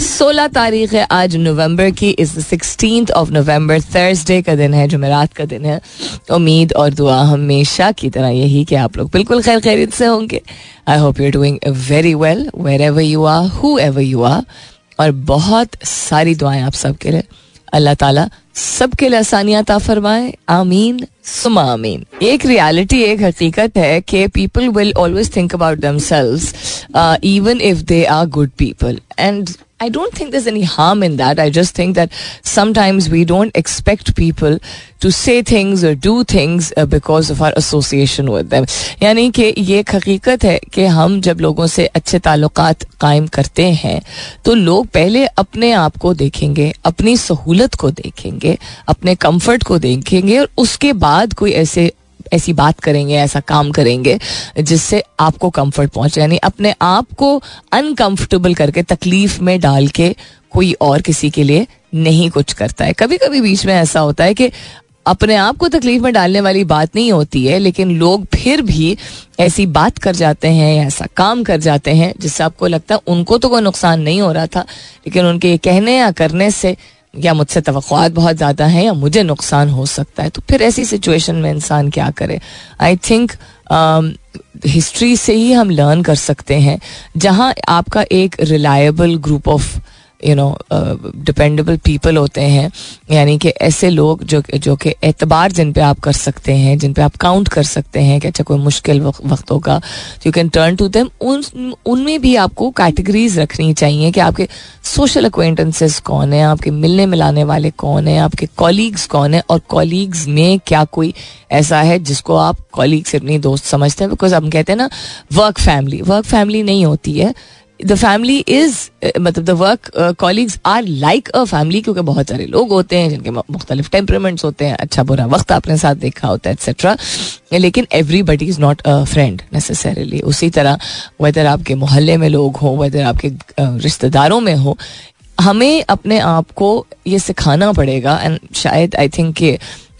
सोलह तारीख है आज नवंबर की the sixteen of November Thursday का दिन है, जुमेरात का दिन है। उम्मीद और दुआ हमेशा की तरह यही कि आप लोग बिल्कुल खैर खैरियत से होंगे। I hope you doing very well wherever you are whoever you are और बहुत सारी दुआएँ आप सबके लिए। अल्लाह ताला सबके लिए आसानियाँ ता फरमाए। आमीन सुमा आमीन। एक रियलिटी एक हकीकत है कि people will always think about them even if they are good people and I don't think this any harm in that I just think that sometimes we don't expect people to say things do things because of our association with them यानी कि ये हकीकत है कि हम जब लोगों से अच्छे ताल्लुक कायम करते हैं तो लोग पहले अपने आप को देखेंगे, अपनी सहूलत को देखेंगे, अपने कंफर्ट को देखेंगे, और उसके बाद कोई ऐसे ऐसी बात करेंगे, ऐसा काम करेंगे, जिससे आपको कंफर्ट पहुँचे, यानी अपने आप को अनकंफर्टेबल करके, तकलीफ़ में डाल के कोई और किसी के लिए नहीं कुछ करता है। कभी कभी बीच में ऐसा होता है कि अपने आप को तकलीफ़ में डालने वाली बात नहीं होती है, लेकिन लोग फिर भी ऐसी बात कर जाते हैं, ऐसा काम कर जाते हैं, जिससे आपको लगता है उनको तो कोई नुकसान नहीं हो रहा था, लेकिन उनके कहने या करने से या मुझसे तो बहुत ज़्यादा हैं या मुझे नुकसान हो सकता है तो फिर ऐसी सिचुएशन में इंसान क्या करे? आई थिंक हिस्ट्री से ही हम लर्न कर सकते हैं, जहाँ आपका एक reliable group of you know dependable people होते हैं, यानी कि ऐसे लोग जो जो कि एतबार जिन पे आप कर सकते हैं, जिन पे आप काउंट कर सकते हैं कि अच्छा कोई मुश्किल वक्त होगा you can turn to them उन, उनमें भी आपको कैटेगरीज रखनी चाहिए कि आपके सोशल अक्वेंटेंसेस कौन है, आपके मिलने मिलाने वाले कौन है, आपके कॉलीग्स कौन है, और कॉलीग्स में क्या कोई ऐसा है जिसको आप कॉलीग से अपनी दोस्त समझते हैं बिकॉज़ हम कहते हैं ना वर्क फैमिली वर्क फैमिली नहीं होती है द फैमिली इज़ मतलब the work colleagues are like a family क्योंकि बहुत सारे लोग होते हैं जिनके मुख्तलिफ़ टेम्परमेंट्स होते हैं अच्छा बुरा वक्त आपने साथ देखा होता है एक्सेट्रा लेकिन everybody is not a friend necessarily उसी तरह वेदर आपके मोहल्ले में लोग हों वेदर आपके uh, रिश्तेदारों में हो हमें अपने आप को ये सिखाना पड़ेगा एंड शायद आई थिंक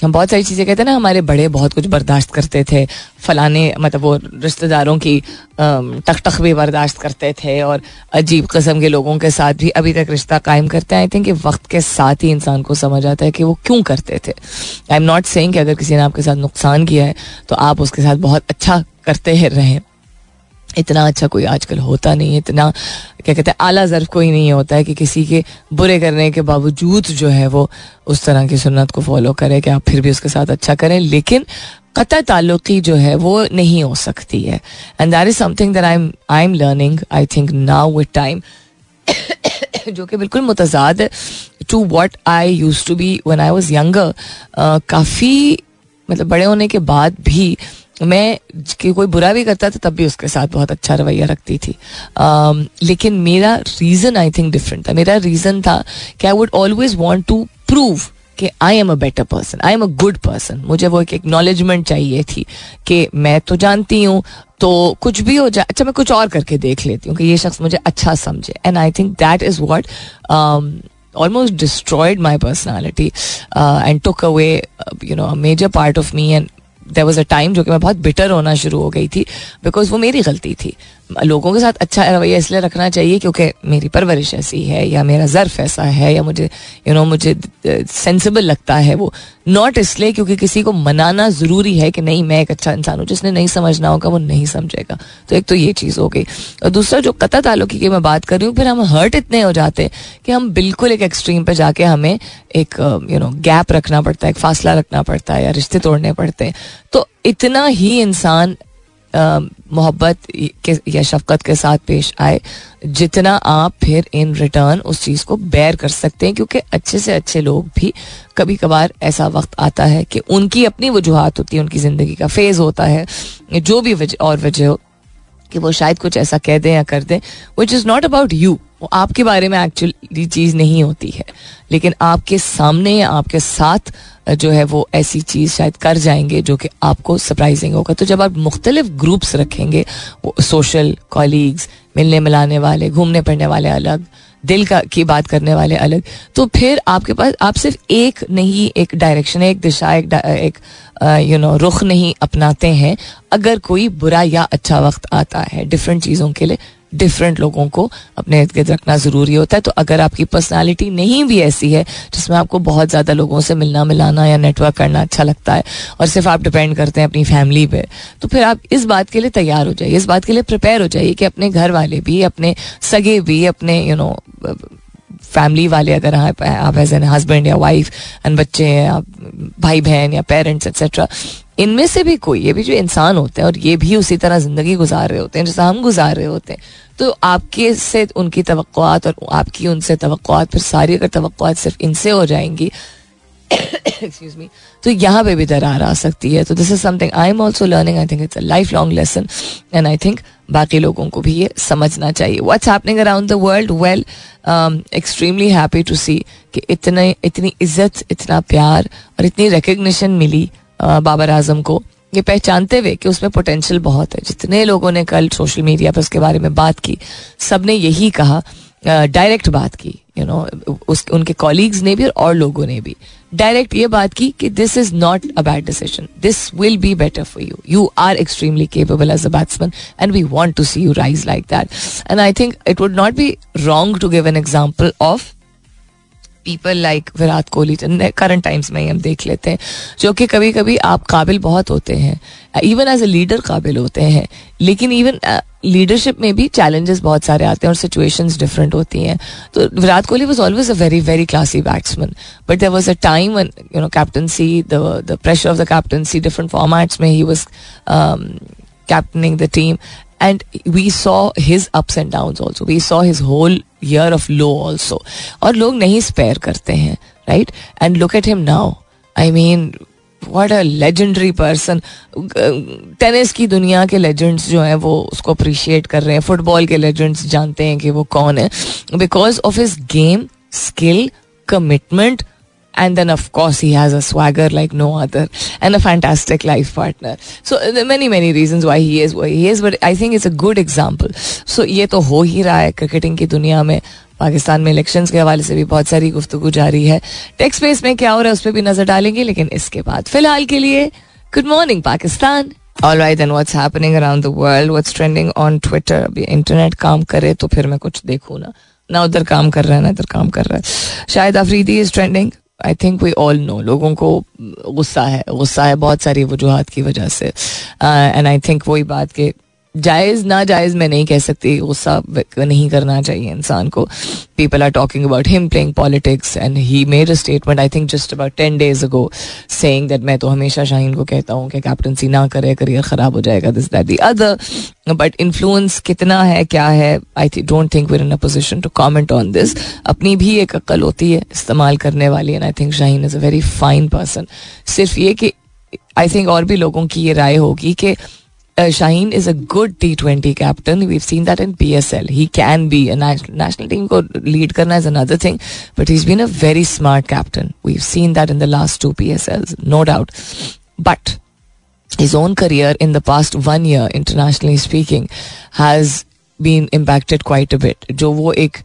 हम बहुत सारी चीज़ें कहते हैं ना, हमारे बड़े बहुत कुछ बर्दाश्त करते थे। फलाने मतलब वो रिश्तेदारों की टक टक भी बर्दाश्त करते थे और अजीब कस्म के लोगों के साथ भी अभी तक रिश्ता कायम करते हैं। आई थिंक वक्त के साथ ही इंसान को समझ आता है कि वो क्यों करते थे। आई एम नॉट सेइंग कि अगर किसी ने आपके साथ नुकसान किया है तो आप उसके साथ बहुत अच्छा करते रहें। इतना अच्छा कोई आजकल होता नहीं है, इतना, क्या कहते हैं, आला जर्फ कोई नहीं होता है कि किसी के बुरे करने के बावजूद जो है वो उस तरह की सुन्नत को फॉलो करे कि आप फिर भी उसके साथ अच्छा करें, लेकिन कत ताल्लुकी जो है वो नहीं हो सकती है। And that is something that I am I am learning I think now with time जो कि बिल्कुल मुतजाद to what I use to be when I was younger काफ़ी मतलब बड़े होने के बाद भी मैं कोई बुरा भी करता था तब भी उसके साथ बहुत अच्छा रवैया रखती थी। um, लेकिन मेरा रीज़न आई थिंक डिफरेंट था। मेरा रीज़न था कि I would always want to prove कि I am a better person I am a good person मुझे वो एक एक्नॉलेजमेंट चाहिए थी कि मैं तो जानती हूँ तो कुछ भी हो जाए अच्छा मैं कुछ और करके देख लेती हूँ कि ये शख्स मुझे अच्छा समझे। And I think that is what my personality uh, and took away uh, you know a major part of me and there was a time जो कि मैं बहुत बिटर होना शुरू हो गई थी बिकॉज़ वो मेरी गलती थी। लोगों के साथ अच्छा रवैया इसलिए रखना चाहिए क्योंकि मेरी परवरिश ऐसी है या मेरा ज़र्फ ऐसा है, या मुझे यू नो मुझे सेंसिबल लगता है वो। नॉट इसलिए क्योंकि किसी को मनाना ज़रूरी है कि नहीं, मैं एक अच्छा इंसान हूँ, जिसने नहीं समझना होगा, वो नहीं समझेगा। तो एक तो ये चीज़ हो गई। और दूसरा जो कता ताल्लुकी की मैं बात कर रही हूँ, फिर हम हर्ट इतने हो जाते कि हम बिल्कुल एक एक्सट्रीम पर जाके हमें एक यू नो गैप रखना पड़ता है, एक फासला रखना पड़ता है, या रिश्ते तोड़ने पड़ते हैं। तो इतना ही इंसान मोहब्बत या शफकत के साथ पेश आए, जितना आप फिर इन रिटर्न उस चीज़ को बैर कर सकते हैं, क्योंकि अच्छे से अच्छे लोग भी कभी कभार ऐसा वक्त आता है कि उनकी अपनी वजूहत होती है, उनकी ज़िंदगी का फ़ेज़ होता है, जो भी वजह और वजह हो, कि वो शायद कुछ ऐसा कह दें या कर दें which is not about you वो आपके बारे में एक्चुअली चीज़ नहीं होती है। लेकिन आपके सामने या आपके साथ जो है वो ऐसी चीज़ शायद कर जाएँगे जो कि आपको सरप्राइजिंग होगा। तो जब आप मुख्तलिफ़ ग्रुप्स रखेंगे, वो सोशल कॉलीग्स मिलने मिलाने वाले, घूमने फिरने वाले अलग, दिल का, की बात करने वाले अलग तो फिर आपके पास, आप सिर्फ़ एक नहीं, एक डायरेक्शन एक दिशा, एक एक यू नो रुख नहीं अपनाते हैं। अगर कोई बुरा या अच्छा वक्त आता है डिफरेंट चीज़ों के लिए डिफरेंट लोगों को अपने इर्द गिर्द रखना ज़रूरी होता है। तो अगर आपकी पर्सनैलिटी नहीं भी ऐसी है, जिसमें आपको बहुत ज़्यादा लोगों से मिलना मिलाना या नेटवर्क करना अच्छा लगता है और सिर्फ़ आप डिपेंड करते हैं अपनी फैमिली पे तो फिर आप इस बात के लिए तैयार हो जाइए। इस बात के लिए प्रिपेयर हो जाइए कि अपने घर वाले भी, अपने सगे भी, अपने यू नो फैमिली वाले अगर आप एज एन हस्बैंड या वाइफ एंड बच्चे हैं, आप भाई बहन या पेरेंट्स एक्सेट्रा इनमें से भी कोई, ये भी जो इंसान होते हैं, और ये भी उसी तरह ज़िंदगी गुजार रहे होते हैं, जैसा हम गुजार रहे होते हैं तो आपके से उनकी तो और आपकी उनसे तो फिर सारी अगर तो सिर्फ़ इनसे हो जाएँगी एक्सक्यूज मी तो यहाँ पे भी दरार आ सकती है। तो this is something I am also learning I think it's a lifelong lesson and I think बाकी लोगों को भी ये समझना चाहिए। What's happening around the world well extremely happy to see कि इतने इतनी इज़्ज़त इतना प्यार और इतनी रिकग्निशन मिली uh, बाबर आज़म को। ये पहचानते हुए कि उसमें पोटेंशियल बहुत है। जितने लोगों ने कल सोशल मीडिया पर उसके बारे में बात की सबने यही कहा डायरेक्ट uh, बात की यू you नो know, उस उनके कॉलीग्स ने भी और लोगों ने भी। डायरेक्ट ये बात की कि this is not a bad decision this will be better for you you are extremely capable as a batsman and we want to see you rise like that and I think it would not be wrong to give an example of people like Virat Kohli current times में ही हम देख लेते हैं, जो कि कभी कभी आप काबिल बहुत होते हैं इवन एज ए लीडर काबिल होते हैं, लेकिन इवन लीडरशिप में भी चैलेंजेस बहुत सारे आते हैं और सिचुएशंस डिफरेंट होती हैं। तो Virat Kohli was always a very very classy batsman but there was a time you know captaincy the pressure of the captaincy different formats में ही was captaining the team and we saw his ups and downs also. We saw his whole year of low also और लोग नहीं spare करते हैं right and look at him now I mean what a legendary person tennis की दुनिया के legends जो हैं, वो उसको अप्रिशिएट कर रहे हैं. फुटबॉल के लेजेंड्स जानते हैं कि वो कौन है. Because of his game skill commitment and then of course he has a swagger like no other and a fantastic life partner so there are many many reasons why he is why he is but i think it's a good example so ये तो हो ही रहा है cricketing की दुनिया में पाकिस्तान में election के हवाले से भी बहुत सारी गुफ्तु जारी है टेक्स स्पेस में क्या हो रहा है उस पर भी नजर डालेंगे लेकिन इसके बाद फिलहाल के लिए good morning Pakistan All right, then what's happening around the world? What's trending on Twitter? अभी इंटरनेट काम करे तो फिर मैं कुछ देखूँ ना ना उधर काम कर रहा है ना इधर काम कर रहा है शायद Afridi is trending I think we all know लोगों को गुस्सा है गुस्सा है बहुत सारी वजूहत की वजह से। एंड आई थिंक वही बात के जायज़ ना जायज़ मैं नहीं कह सकती, गुस्सा नहीं करना चाहिए इंसान को। People are talking about him playing politics and he made a statement I think just about ten days ago saying that मैं तो हमेशा शाहीन को कहता हूँ कि कैप्टनसी ना करे, करियर ख़राब हो जाएगा this that the other but influence कितना है, क्या है I don't think we're in a position to comment on this अपनी भी एक अक्ल होती है इस्तेमाल करने वाली and I think Shaheen is a very fine person सिर्फ़ ये कि आई थिंक और भी लोगों की ये राय होगी कि uh, Shaheen is a good T20 captain. We've seen that in PSL. He can be a national national team ko lead karna is another thing, but he's been a very smart captain. We've seen that in the last two PSLs, no doubt. But his own career in the past one year, internationally speaking, has been impacted quite a bit. जो वो एक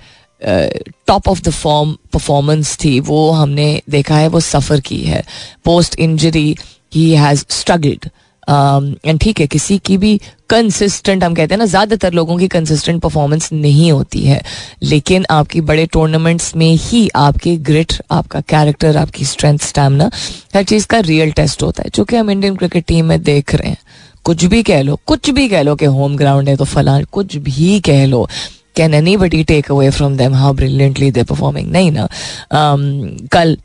top of the form performance थी वो हमने देखा है वो सफ़र की है post injury he has struggled and um, ठीक है किसी की भी कंसिस्टेंट हम कहते हैं ना ज़्यादातर लोगों की कंसिस्टेंट परफॉर्मेंस नहीं होती है। लेकिन आपकी बड़े टूर्नामेंट्स में ही आपके ग्रिट आपका कैरेक्टर आपकी स्ट्रेंथ स्टैमिना हर चीज़ का रियल टेस्ट होता है। जो कि हम इंडियन क्रिकेट टीम में देख रहे हैं। कुछ भी कह लो कुछ भी कह लो कि होम ग्राउंड है तो फलान कुछ भी कह लो can anybody take away from them how brilliantly they performing नहीं ना। Um, कल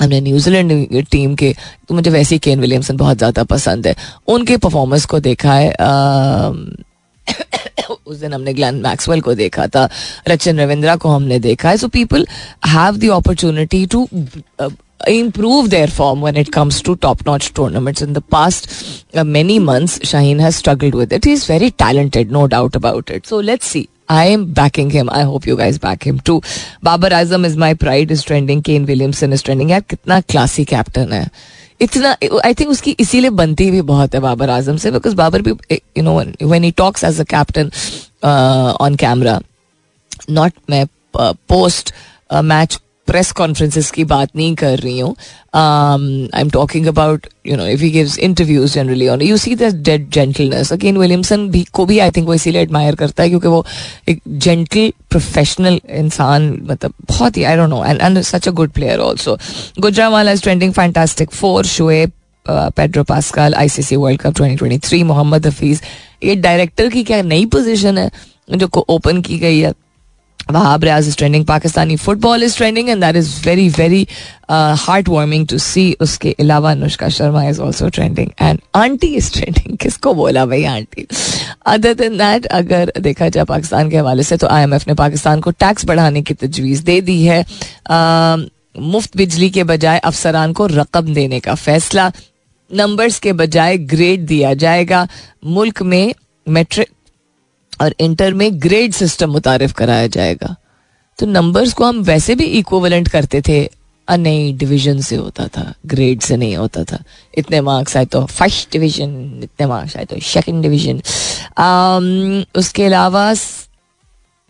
हमने न्यूजीलैंड टीम के तो मुझे वैसे ही केन विलियमसन बहुत ज़्यादा पसंद है। उनके परफॉर्मेंस को देखा है उस दिन हमने ग्लैन मैक्सवेल को देखा था, रचन रविंद्रा को हमने देखा है। So people have the opportunity to improve their form when it comes to top notch tournaments in the past many months Shaheen has struggled with it he is very talented no doubt about it so let's see I am backing him I hope you guys back him too Babar Azam is my pride is trending Kane Williamson is trending यार, कितना classy captain है। इतना I think उसकी इसीलिए बनती भी बहुत है बाबर आज़म से बिकॉज़ बाबर भी you know when he talks as a captain on camera not my post match press conferences की बात नहीं कर रही हूँ। I am talking about you know if he gives interviews generally on you see that dead gentleness again Williamson भी, को भी I think वो इसीलिए एडमायर करता है क्योंकि वो एक जेंटल प्रोफेशनल इंसान मतलब बहुत ही I don't know and and such a good player also Gujranwala is trending fantastic four Shoaib Pedro Pascal ICC World Cup 2023 Mohammad Hafeez ये डायरेक्टर की क्या नई पोजीशन है? जो ओपन की गई है? Wahab Riaz is trending. Pakistani football is trending, and that is very, very uh, heartwarming to see. उसके अलावा Anushka Sharma is also trending, and auntie is trending. किसको बोला भाई आंटी अदर देन दैट अगर देखा जाए पाकिस्तान के हवाले से तो आईएमएफ ने पाकिस्तान को टैक्स बढ़ाने की तजवीज दे दी है मुफ़्त बिजली के बजाय अफसरान को रकम देने का फैसला नंबर्स के बजाय ग्रेड दिया जाएगा मुल्क में मेट्रिक और इंटर में ग्रेड सिस्टम मुतारफ कराया जाएगा। तो नंबर्स को हम वैसे भी इक्वलेंट करते थे नहीं डिवीज़न से होता था ग्रेड से नहीं होता था। इतने मार्क्स आए तो फ़र्स्ट डिवीज़न इतने मार्क्स आए तो सेकंड डिवीज़न उसके अलावा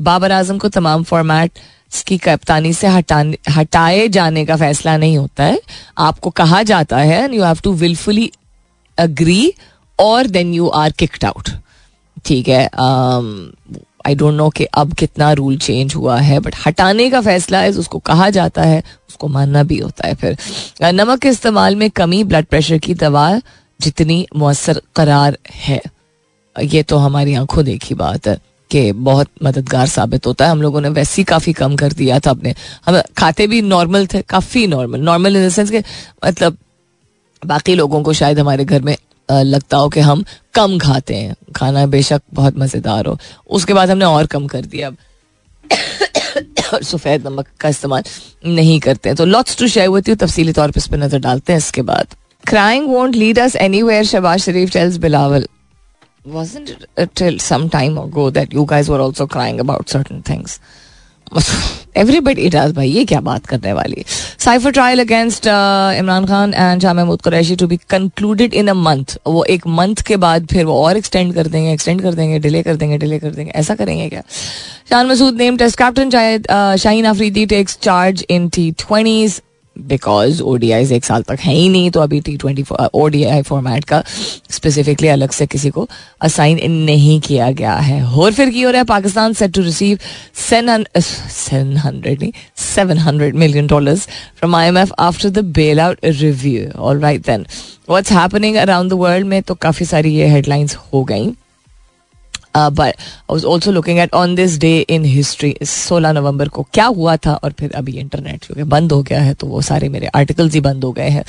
बाबर आज़म को तमाम फॉर्मेट की कप्तानी से हटाने, हटाए जाने का फैसला नहीं होता है। आपको कहा जाता है you have to wilfully agree और then you are kicked out ठीक है आई डोंट नो कि अब कितना रूल चेंज हुआ है बट हटाने का फैसला है उसको कहा जाता है, उसको मानना भी होता है फिर। नमक के इस्तेमाल में कमी ब्लड प्रेशर की दवा जितनी मौसर करार है। ये तो हमारी आँखों देखी बात है कि बहुत मददगार साबित होता है। हम लोगों ने वैसे ही काफ़ी कम कर दिया था अपने। हम खाते भी नॉर्मल थे, काफ़ी normal normal in the sense के मतलब बाकी लोगों को शायद हमारे घर में लगता हो कि हम कम खाते हैं। खाना बेशक बहुत मज़ेदार हो। उसके बाद हमने और कम कर दिया। अब और सफ़ेद नमक का इस्तेमाल नहीं करते हैं। तो लॉट्स टू शेयर होती हूँ तफसीली तौर पर इस पर नज़र डालते हैं इसके बाद। Crying won't lead us anywhere Shehbaz Sharif tells Bilawal. Wasn't it till some time ago that you guys were also crying about everybody does भाई, ये क्या बात करने वाली? Cipher trial against Imran Khan and Shah Mahmood Qureshi to be concluded in a month वो एक month के बाद फिर वो और एक्सटेंड कर देंगे एक्सटेंड कर देंगे डिले कर देंगे डिले कर देंगे। ऐसा करेंगे क्या? Shah Masood name test captain Shaheen Afridi takes charge in T twenties because ODI एक साल तक है ही नहीं तो अभी टी ट्वेंटी ओडीआई फॉर्मेट का स्पेसिफिकली अलग से किसी को असाइन नहीं किया गया है। और फिर की हो रहा है Pakistan set to receive seven hundred नहीं seven hundred million dollar from I M F after the bail out review all right then what's happening around the world में तो काफ़ी सारी ये हेडलाइंस हो गई। But I was also looking at on this day in history सोलह नवंबर को क्या हुआ था और फिर अभी इंटरनेट क्योंकि बंद हो गया है तो वो सारे मेरे आर्टिकल्स ही बंद हो गए हैं।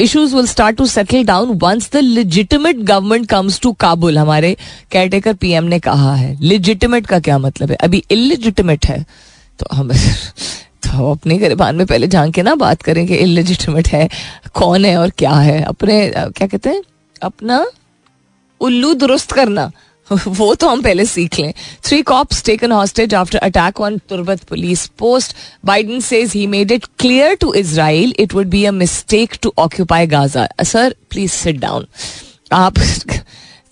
Issues will start to settle down once the legitimate government comes to Kabul हमारे केयरटेकर पीएम ने कहा है। लिजिटिमेट का क्या मतलब है? अभी इलिजिटिमेट है तो हम तो अपने गरीबान में पहले झाँक के ना बात करें कि इलिजिटिमेट है, कौन है और क्या है। अपने क्या कहते हैं? अपना उल्लू दुरुस्त करना। वो तो हम पहले सीख लें। Three cops taken hostage after attack on Turbat police post Biden says he made it clear to Israel it would be a mistake to occupy Gaza sir please sit down आप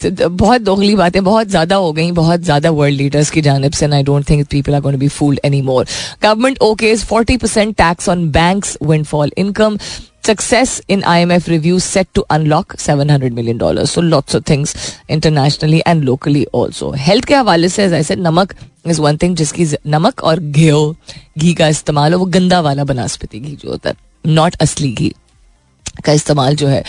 बहुत दोगली बातें, बहुत ज़्यादा हो गई, बहुत ज़्यादा वर्ल्ड लीडर्स की जानब से I don't think people are going be fooled any more government okays forty percent tax on banks windfall income success in IMF review set to unlock 700 million dollars. So, lots of things internationally and locally also. Health के हवाले से said नमक is one thing जिसकी नमक और घी घी का इस्तेमाल हो वो गंदा वाला बनस्पति घी जो होता है नॉट असली घी का इस्तेमाल जो है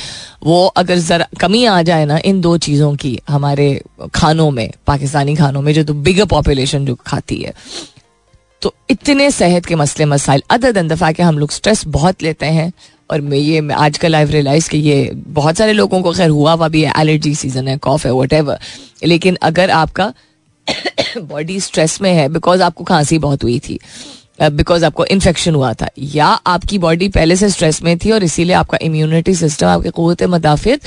वो अगर जरा कमी आ जाए ना इन दो चीज़ों की हमारे खानों में पाकिस्तानी खानों में जो तो बिगर पॉपुलेशन जो खाती है तो इतने सेहत के मसले मसाइल अदर दन दफ़ा के हम लोग स्ट्रेस बहुत लेते हैं और मैं ये आज कल आई रियलाइज़ कि ये बहुत सारे लोगों को खैर हुआ हुआ भी है एलर्जी सीज़न है कॉफ है वट लेकिन अगर आपका बॉडी स्ट्रेस में है बिकॉज़ आपको खांसी बहुत हुई थी बिकॉज़ uh, आपको इन्फेक्शन हुआ था या आपकी बॉडी पहले से स्ट्रेस में थी और इसीलिए आपका इम्यूनिटी सिस्टम आपकी क़वत मदाफियत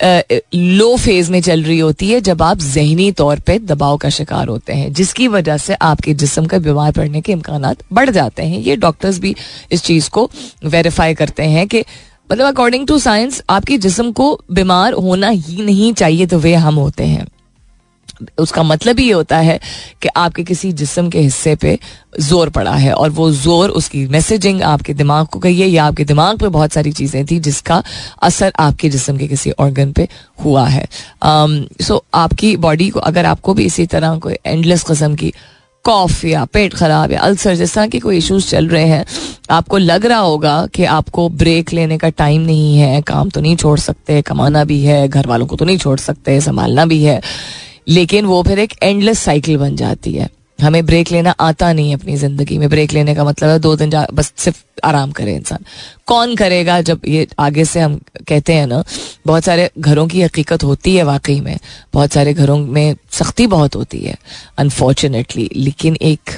लो फ़ेज़ में चल रही होती है जब आप जहनी तौर पे दबाव का शिकार होते हैं, जिसकी वजह से आपके जिसम का बीमार पड़ने के इम्कान बढ़ जाते हैं। ये डॉक्टर्स भी इस चीज़ को वेरीफाई करते हैं कि मतलब अकॉर्डिंग टू साइंस आपके जिसम को बीमार होना ही नहीं चाहिए तो वे हम होते हैं। उसका मतलब ये होता है कि आपके किसी जिस्म के हिस्से पे ज़ोर पड़ा है और वो ज़ोर उसकी मैसेजिंग आपके दिमाग को कही है या आपके दिमाग पे बहुत सारी चीज़ें थी जिसका असर आपके जिस्म के किसी ऑर्गन पे हुआ है। सो um, so, आपकी बॉडी को अगर आपको भी इसी तरह कोई एंडलेस कस्म की कॉफ या पेट खराब या अल्सर जिस तरह के कोई इश्यूज़ चल रहे हैं आपको लग रहा होगा कि आपको ब्रेक लेने का टाइम नहीं है काम तो नहीं छोड़ सकते कमाना भी है घर वालों को तो नहीं छोड़ सकते संभालना भी है। लेकिन वो फिर एक एंडलेस साइकिल बन जाती है। हमें ब्रेक लेना आता नहीं है अपनी ज़िंदगी में। ब्रेक लेने का मतलब है दो दिन जा, बस सिर्फ़ आराम करे इंसान। कौन करेगा जब ये आगे से हम कहते हैं ना, बहुत सारे घरों की हकीकत होती है वाकई में। बहुत सारे घरों में सख्ती बहुत होती है अनफॉर्चुनेटली लेकिन एक,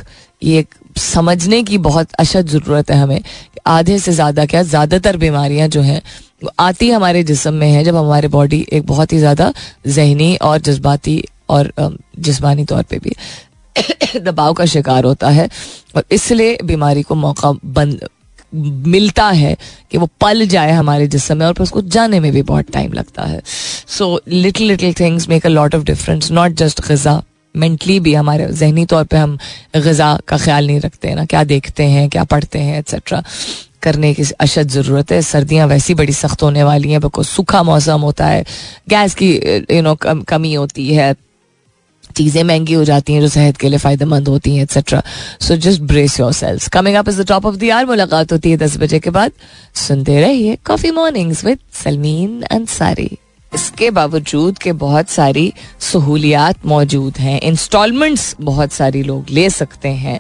ये एक समझने की बहुत अशद ज़रूरत है हमें। आधे से ज़्यादा क्या, ज़्यादातर बीमारियाँ जो हैं आती हमारे जिसम में है, जब हमारे बॉडी एक बहुत ही ज़्यादा जहनी और जज्बाती और जिसमानी तौर पे भी दबाव का शिकार होता है और इसलिए बीमारी को मौका बंद मिलता है कि वो पल जाए हमारे जिसम में और फिर उसको जाने में भी बहुत टाइम लगता है। So little little things make a lot of difference not just Gaza. Mentally भी हमारे जहनी तौर पे हम गज़ा का ख्याल नहीं रखते ना, क्या देखते हैं, क्या पढ़ते हैं एक्सेट्रा करने की अशद ज़रूरत है, सर्दियाँ वैसी बड़ी सख्त होने वाली हैं बिकॉज़ सूखा मौसम होता है, गैस की यू नो कमी होती है चीज़ें महँगी हो जाती हैं जो सेहत के लिए फ़ायदेमंद होती हैं etcetera so just brace yourselves coming up is the top of the hour मुलाकात होती है दस बजे के बाद। सुनते रहिए coffee mornings with Salmeen Ansari इसके बावजूद के बहुत सारी सहूलियात मौजूद हैं इंस्टॉलमेंट्स बहुत सारी लोग ले सकते हैं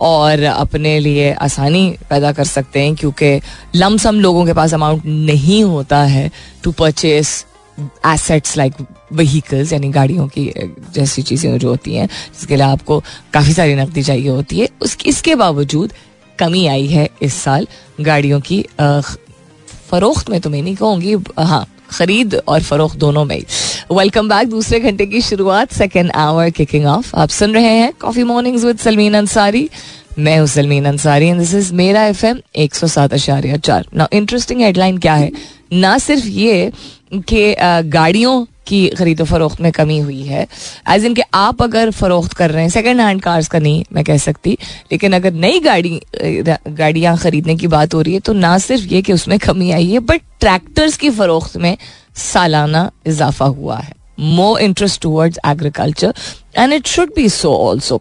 और अपने लिए आसानी पैदा कर सकते हैं क्योंकि लमसम लोगों के पास अमाउंट नहीं होता है to purchase assets like vehicles यानी गाड़ियों की जैसी चीज़ें जो होती हैं, जिसके लिए आपको काफ़ी सारी नकदी चाहिए होती है। उस, इसके बावजूद कमी आई है इस साल गाड़ियों की फरोख्त में तो मैं नहीं कहूँगी हाँ खरीद और फरोख्त दोनों में। वेलकम बैक दूसरे घंटे की शुरुआत सेकेंड आवर किकिंग ऑफ़ आप सुन रहे हैं coffee mornings with Salmeen Ansari मैं हूँ Salmeen Ansari and this is मेरा एफ़ एम एक सौ सात अशारिया चार। ना इंटरेस्टिंग हेडलाइन क्या है? ना सिर्फ़ ये कि गाड़ियों की खरीदो फरोख्त में कमी हुई है। एज इन के आप अगर फरोख्त कर रहे हैं सेकेंड हैंड कार्स का नहीं मैं कह सकती, लेकिन अगर नई गाड़ी गाड़ियाँ खरीदने की बात हो रही है तो ना सिर्फ़ ये कि उसमें कमी आई है बट ट्रैक्टर्स की फरोख्त में सालाना इजाफा हुआ है। More interest towards agriculture and it should be so also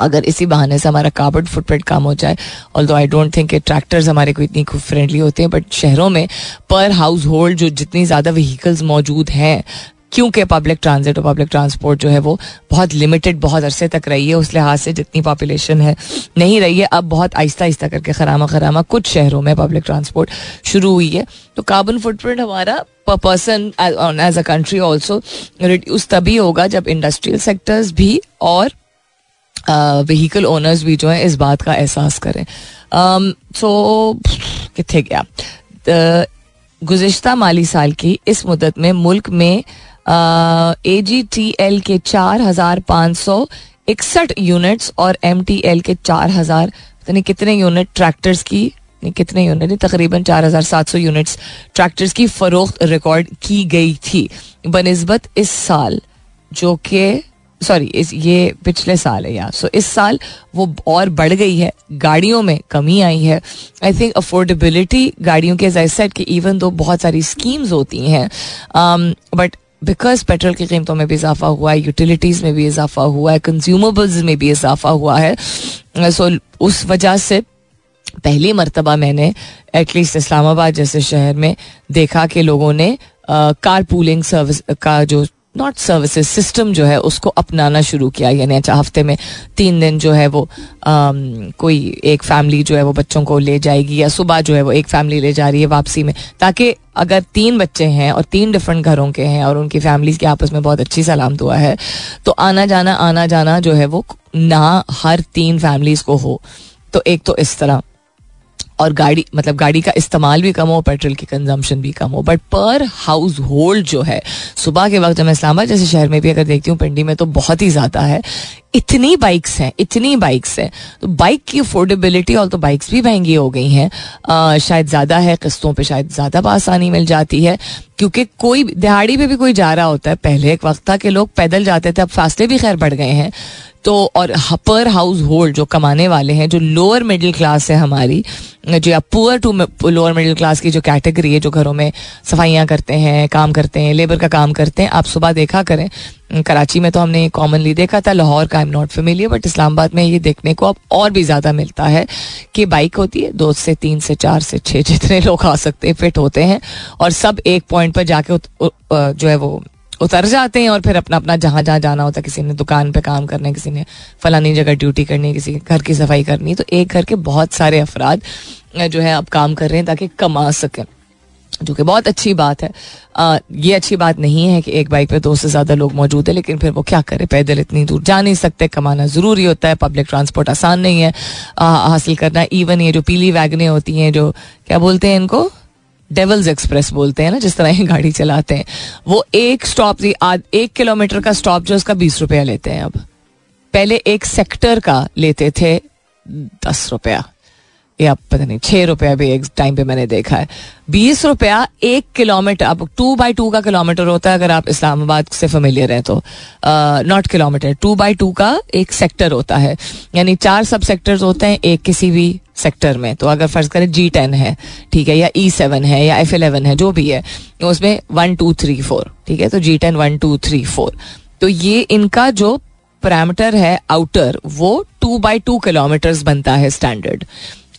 अगर इसी बहाने से हमारा कार्बन फुटप्रिंट कम हो जाए all I don't think tractors हमारे को इतनी खूब फ्रेंडली होते हैं बट शहरों में पर हाउस होल्ड जो जितनी ज़्यादा व्हीकल्स मौजूद हैं, क्योंकि पब्लिक ट्रांजिट और पब्लिक ट्रांसपोर्ट जो है वो बहुत लिमिटेड बहुत अरसे तक रही है, उस लिहाज से जितनी पॉपुलेशन है, नहीं रही है। अब बहुत आहिस्ता आहिस्ता करके खरामा खरामा कुछ शहरों में पब्लिक ट्रांसपोर्ट शुरू हुई है। तो कार्बन फुटप्रिंट हमारा per person as a country also reduce तभी होगा जब इंडस्ट्रियल सेक्टर्स भी और व्हीकल ओनर्स भी जो है इस बात का एहसास करें। सो कितने गया गुज्त माली साल की इस मुदत में मुल्क में ए जी टी एल के चार हज़ार पाँच सौ इकसठ यूनिट्स और एम टी एल के चार हज़ार यानी कितने यूनिट ट्रैक्टर्स की कितने यूनिट तकरीबन चार हज़ार सात सौ यूनिट्स ट्रैक्टर्स की फरोख्त रिकॉर्ड की गई थी। बनस्बत इस साल, जो कि सॉरी इस ये पिछले साल है यार। सो so, इस साल वो और बढ़ गई है गाड़ियों में कमी आई है। आई थिंक अफोर्डेबिलिटी गाड़ियों के जैसे सेट कि इवन दो बहुत सारी स्कीम्स होती हैं बट बिकॉज़ पेट्रोल की कीमतों में भी इजाफा हुआ है यूटिलिटीज़ में भी इजाफा हुआ है कंज्यूमेबल्स में भी इजाफा हुआ है सो so, उस वजह से पहली मरतबा मैंने एटलीस्ट इस्लामाबाद जैसे शहर में देखा कि लोगों ने कार पूलिंग सर्विस का जो नॉट सर्विसेज़ सिस्टम जो है उसको अपनाना शुरू किया। यानी अच्छा हफ़्ते में तीन दिन जो है वो आम, कोई एक फैमिली जो है वो बच्चों को ले जाएगी या सुबह जो है वो एक फैमिली ले जा रही है वापसी में। ताकि अगर तीन बच्चे हैं और तीन डिफरेंट घरों के हैं और उनकी फैमिलीज़ की आपस में बहुत अच्छी सलाम दुआ है तो आना जाना आना जाना जो है वो ना हर तीन फैमिलीज़ को हो। तो एक तो इस तरह। और गाड़ी मतलब गाड़ी का इस्तेमाल भी कम हो, पेट्रोल की कंजम्पशन भी कम हो बट पर हाउस होल्ड जो है, सुबह के वक्त मैं इस्लामाबाद जैसे शहर में भी अगर देखती हूँ, पिंडी में तो बहुत ही ज़्यादा है। इतनी बाइक्स हैं, इतनी बाइक्स हैं। तो बाइक की अफोर्डेबिलिटी और तो बाइक्स भी महँगी हो गई हैं। शायद ज़्यादा है, किस्तों पे शायद ज़्यादा आसानी मिल जाती है, क्योंकि कोई दिहाड़ी पे भी कोई जा रहा होता है, पहले एक वक्त था कि लोग पैदल जाते थे, अब फासले भी खैर बढ़ गए हैं। तो और पर हाउस होल्ड जो कमाने वाले हैं, जो लोअर मिडिल क्लास है हमारी, जो या poor to lower middle class की जो कैटेगरी है, जो घरों में सफाइयाँ करते हैं, काम करते हैं लेबर का काम करते हैं, आप सुबह देखा करें। कराची में तो हमने कॉमनली देखा था, लाहौर का I am not familiar but Islamabad में ये देखने को अब और भी ज़्यादा मिलता है कि बाइक होती है, दो से तीन से चार से छः जितने लोग आ सकते हैं फिट होते हैं और सब एक पॉइंट पर जाके जो है वो उतर जाते हैं और फिर अपना अपना जहाँ जहाँ जाना होता है किसी ने दुकान पे काम करना है किसी ने फलानी जगह ड्यूटी करनी है किसी के घर की सफ़ाई करनी है तो एक घर के बहुत सारे अफराद जो है अब काम कर रहे हैं ताकि कमा सकें जो कि बहुत अच्छी बात है। आ, ये अच्छी बात नहीं है कि एक बाइक पे दो से ज़्यादा लोग मौजूद है लेकिन फिर वो क्या करे? पैदल इतनी दूर जा नहीं सकते कमाना ज़रूरी होता है पब्लिक ट्रांसपोर्ट आसान नहीं है हासिल करना। इवन ये जो पीली वैगने होती हैं जो क्या बोलते हैं इनको? डेवल्स एक्सप्रेस बोलते हैं ना, जिस तरह ये गाड़ी चलाते हैं। वो एक स्टॉप एक किलोमीटर का स्टॉप जो उसका बीस रुपया लेते हैं अब। पहले एक सेक्टर का लेते थे दस रुपया। या पता नहीं, छह रुपया भी एक टाइम पे मैंने देखा है। बीस रुपया एक किलोमीटर अब टू बाई टू का किलोमीटर होता है, अगर आप इस्लामाबाद से फेमिलियर हैं तो। Not kilometre two by two का एक सेक्टर होता है। यानी चार सब सेक्टर्स होते हैं, एक किसी भी सेक्टर में तो अगर फ़र्ज़ करें जी टेन है, ठीक है, या ई e सेवन है, या एफ़ इलेवन है, जो भी है तो उसमें वन टू थ्री फोर ठीक है तो G ten one two three four तो ये इनका जो पैरामीटर है आउटर वो टू बाई टू किलोमीटर बनता है स्टैंडर्ड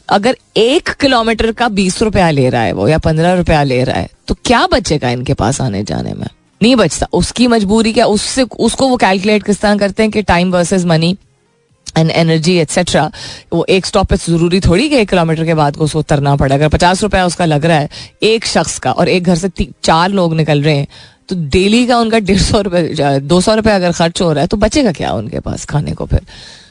अगर एक किलोमीटर का बीस रुपया ले रहा है वो, या पंद्रह रुपया ले रहा है तो क्या बचेगा इनके पास आने जाने में? नहीं बचता. उसकी मजबूरी क्या? उससे, उसको वो कैलकुलेट किस तरह करते हैं कि time versus money and energy etcetera वो एक स्टॉप पे ज़रूरी थोड़ी कि एक किलोमीटर के बाद उसको उतरना पड़े। अगर पचास रुपया उसका लग रहा है एक शख्स का और एक घर से चार लोग निकल रहे हैं तो डेली का उनका डेढ़ सौ रुपये दो सौ रुपये अगर खर्च हो रहा है तो बचेगा क्या उनके पास खाने को फिर?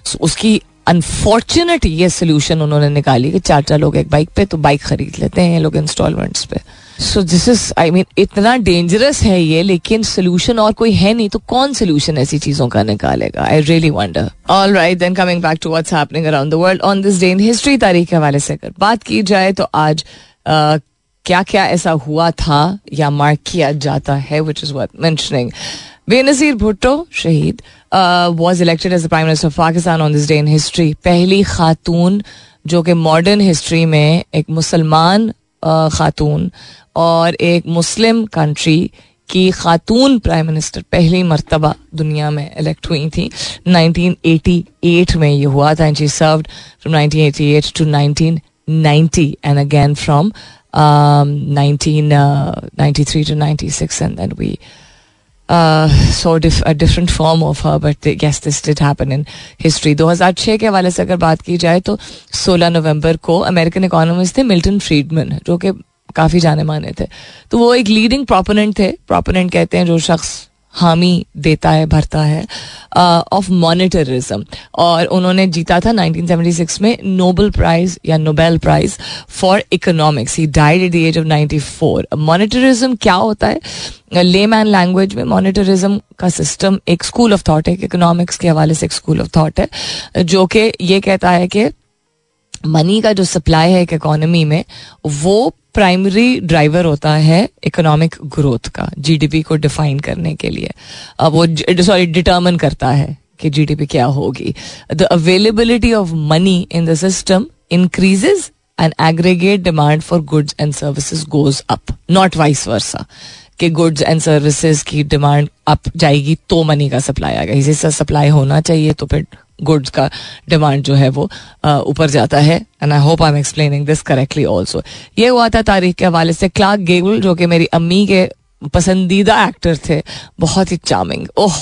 So, उसकी अनफॉर्चुनेट ये सोल्यूशन उन्होंने निकाली कि चार चार लोग एक बाइक पे तो बाइक खरीद लेते हैं लोग इंस्टॉलमेंट्स पे। So this is I mean इतना डेंजरस है ये लेकिन सोल्यूशन और कोई है नहीं तो कौन सोल्यूशन ऐसी चीज़ों का निकालेगा? I really wonder all right then coming back to what's happening around the world on this day in history तारीख के हवाले से अगर बात की जाए तो आज uh, क्या क्या ऐसा हुआ था या मार्क किया जाता है which is worth mentioning Benazir Bhutto शहीद was elected as prime minister of Pakistan on this day in history पहली खातून जो कि मॉडर्न हिस्ट्री में एक मुसलमान खातून और एक मुस्लिम कंट्री की खातून प्राइम मिनिस्टर पहली मरतबा दुनिया में इलेक्ट हुई थी। 1988 में ये हुआ था। And she served from 1988 to 1990 and again from 1993 to 96 and then we dif- a different form of her. But yes, this did happen in history. 2006 के हवाले से अगर बात की जाए तो 16 नवंबर को अमेरिकन इकोनॉमिस्ट थे मिल्टन फ्रीडमैन, जो कि काफ़ी जाने माने थे। तो वो एक लीडिंग प्रोपोनेंट थे। प्रोपोनेंट कहते हैं जो शख्स हामी देता है, भरता है ऑफ़ मॉनिटरिज्म और उन्होंने जीता था 1976 में नोबल प्राइज या Nobel prize for economics he died at the age of 94 monetarism क्या होता है? ले मैन लैंग्वेज में मॉनिटरिज्म का सिस्टम एक स्कूल ऑफ़ थॉट है। इकोनॉमिक्स के हवाले से एक स्कूल ऑफ़ थॉट है। जो कि ये कहता है कि मनी का जो सप्लाई है एक इकोनॉमी में, वो प्राइमरी ड्राइवर होता है इकोनॉमिक ग्रोथ का जीडीपी को डिफाइन करने के लिए। अब वो सॉरी डिटर्मन करता है कि जीडीपी क्या होगी। The availability of money in the system increases and aggregate demand for goods and services goes up not vice versa कि गुड्स एंड सर्विसेज़ की डिमांड अप जाएगी तो मनी का सप्लाई आएगा। इसी सप्लाई होना चाहिए तो फिर गुड्स का डिमांड जो है वो ऊपर जाता है. And I hope I am explaining this correctly also ये हुआ था तारीख के हवाले से क्लार्क गेबल जो कि मेरी अम्मी के पसंदीदा एक्टर थे, बहुत ही charming oh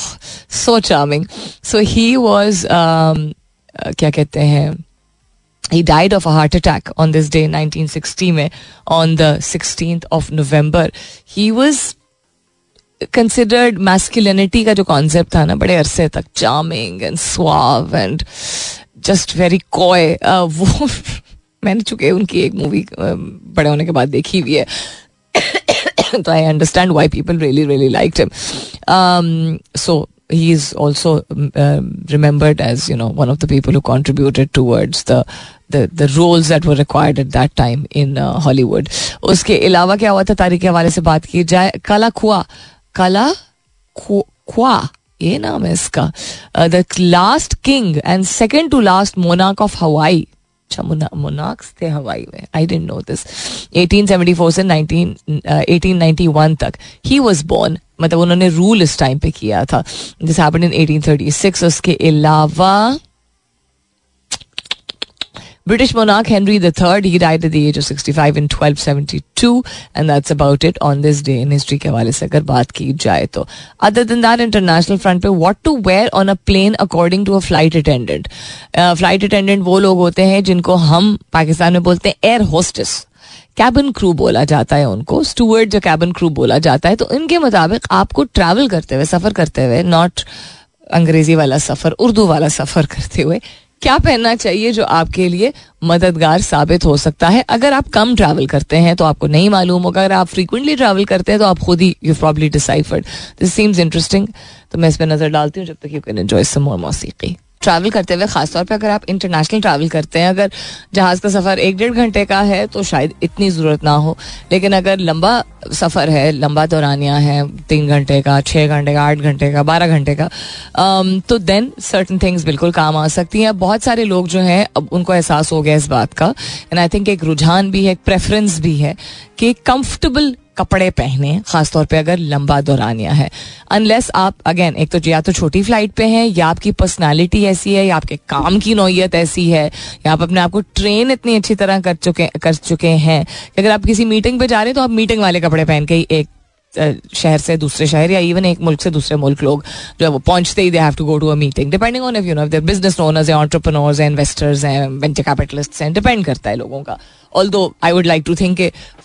so charming so he was क्या कहते हैं, he died of a heart attack on this day 1960 में, on the 16th of November. He was considered masculinity का जो कॉन्सेप्ट था ना बड़े अरसे तक charming and suave and just very coy वो मैंने चुके उनकी एक मूवी बड़े होने के बाद देखी हुई है तो I understand why people really really like him so he is also uh, remembered as you know one of the people who contributed towards the the the roles that were required at that time in uh, Hollywood. उसके अलावा क्या हुआ था? तारीख के हवाले से बात की जाए। कला खुआ कला खुआ ये नाम है इसका the last king and second to last Monank of Hawaii monarchs थे हवाई में आई डेंट नो दिस 1874 से 19 1891 तक ही वॉज़ बोर्न मतलब उन्होंने रूल इस टाइम पे किया था दिस हैपेंड इन 1836 उसके अलावा British monarch Henry III, he died at the age of 65 in 1272 and that's about it on this day in history के हवाले से अगर बात की जाए तो other than that international front पे to wear on a plane according to a flight attendant uh, flight attendant वो लोग होते हैं जिनको हम पाकिस्तान में बोलते हैं एयर होस्टेस कैबिन क्रू बोला जाता है उनको स्टूअर्ड जो कैबिन क्रू बोला जाता है तो इनके मुताबिक आपको ट्रैवल करते हुए सफ़र करते हुए नॉट अंग्रेज़ी वाला सफ़र उर्दू वाला सफ़र करते हुए क्या पहनना चाहिए जो आपके लिए मददगार साबित हो सकता है? अगर आप कम ट्रैवल करते हैं तो आपको नहीं मालूम होगा। अगर आप फ्रीक्वेंटली ट्रैवल करते हैं तो आप खुद ही you probably deciphered this seems interesting तो मैं इस पर नज़र डालती हूँ जब तक you can enjoy some more मौसीकी travel करते हुए, खासतौर पे अगर आप इंटरनेशनल ट्रैवल करते हैं, अगर जहाज़ का सफ़र एक डेढ़ घंटे का है तो शायद इतनी ज़रूरत ना हो। लेकिन अगर लंबा सफ़र है, लंबा दौरानिया है, तीन घंटे का छः घंटे का, आठ घंटे का, बारह घंटे का तो देन सर्टन थिंग्स बिल्कुल काम आ सकती हैं। बहुत सारे लोग जो हैं, अब उनको एहसास हो गया इस बात का। एंड आई थिंक एक रुझान भी है, एक प्रेफरेंस भी है कि कंफर्टेबल कपड़े पहने, खासतौर पे अगर लंबा दौरानिया है। अनलेस आप अगेन एक तो या तो छोटी फ़्लाइट पे हैं, या आपकी पर्सनालिटी ऐसी है, या आपके काम की नोयत ऐसी है, या आप अपने आप को ट्रेन इतनी अच्छी तरह कर चुके कर चुके हैं कि अगर आप किसी मीटिंग पे जा रहे हैं तो आप मीटिंग वाले कपड़े पहन के ही एक शहर से दूसरे शहर या इवन एक मुल्क से दूसरे मुल्क लोग जो है वो पहुँचते ही they have to go to a meeting depending on if you know there business owners हैं एंटरप्रेन्योर्स हैं इन्वेस्टर्स हैं वेंचर कैपिटलिस्ट्स हैं डिपेंड करता है लोगों का। Although I would like to think